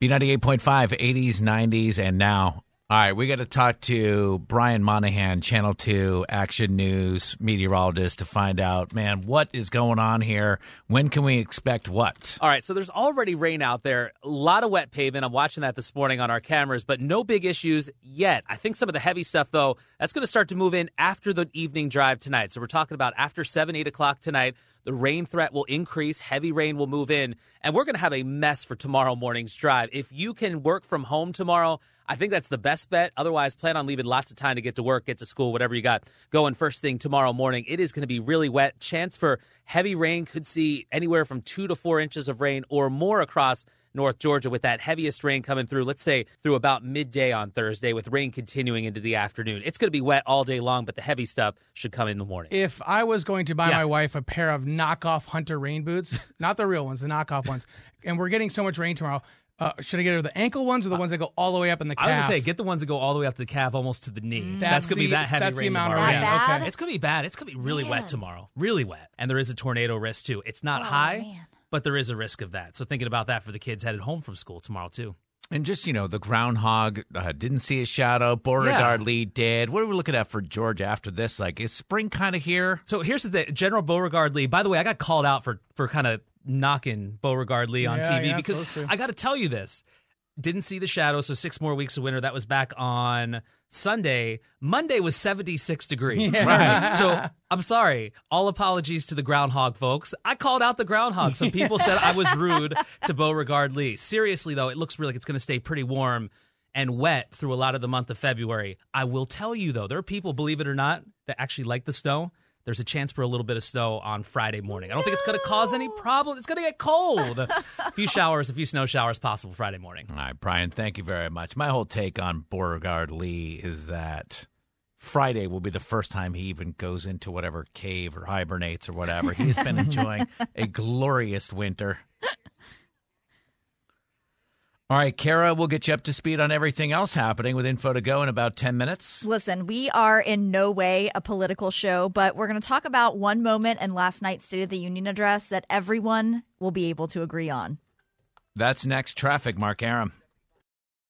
B98.5, 80s, 90s, and now. All right, we got to talk to Brian Monahan, Channel 2 Action News meteorologist, to find out, man, what is going on here? When can we expect what? All right, so there's already rain out there, a lot of wet pavement. I'm watching that this morning on our cameras, but no big issues yet. I think some of the heavy stuff, though, that's going to start to move in after the evening drive tonight. So we're talking about after 7, 8 o'clock tonight. The rain threat will increase, heavy rain will move in, and we're going to have a mess for tomorrow morning's drive. If you can work from home tomorrow, I think that's the best bet. Otherwise, plan on leaving lots of time to get to work, get to school, whatever you got going first thing tomorrow morning. It is going to be really wet. Chance for heavy rain could see anywhere from two to four inches of rain or more across North Georgia with that heaviest rain coming through, let's say through about midday on Thursday, with rain continuing into the afternoon. It's going to be wet all day long, but the heavy stuff should come in the morning. If I was going to buy Yeah. my wife a pair of knockoff Hunter rain boots, not the real ones, the knockoff ones, and we're getting so much rain tomorrow, uh, should I get her the ankle ones or the ones that go all the way up in the calf? I was going to say, get the ones that go all the way up to the calf, almost to the knee. That's That's, going to be that heavy that's the rain amount of rain, Yeah. okay. It's going to be bad. It's going to be really Man. wet tomorrow. Really wet. And there is a tornado risk, too. It's not Oh, high, man. but there is a risk of that. So thinking about that for the kids headed home from school tomorrow, too. And just, you know, the groundhog uh, didn't see a shadow. Beauregard Yeah. Lee did. What are we looking at for Georgia after this? Like, is spring kind of here? So here's the thing. General Beauregard Lee, by the way, I got called out for, for kind of knocking Beauregard Lee on Yeah, TV yeah, because. I got to tell you this. Didn't see the shadow, so six more weeks of winter. That was back on Sunday. Monday was 76 degrees. Right. So I'm sorry. All apologies to the groundhog folks. I called out the groundhog. Some people said I was rude to Beauregard Lee. Seriously, though, it looks really like it's going to stay pretty warm and wet through a lot of the month of February. I will tell you, though, there are people, believe it or not, that actually like the snow. There's a chance for a little bit of snow on Friday morning. I don't think it's going to cause any problem. It's going to get cold. a few showers, a few snow showers possible Friday morning. All right, Brian, thank you very much. My whole take on Beauregard Lee is that Friday will be the first time he even goes into whatever cave or hibernates or whatever. He has been enjoying a glorious winter. All right, Kara, we'll get you up to speed on everything else happening with info to go in about 10 minutes. Listen, we are in no way a political show, but we're going to talk about one moment in last night's State of the Union address that everyone will be able to agree on. That's next traffic, Mark Arum.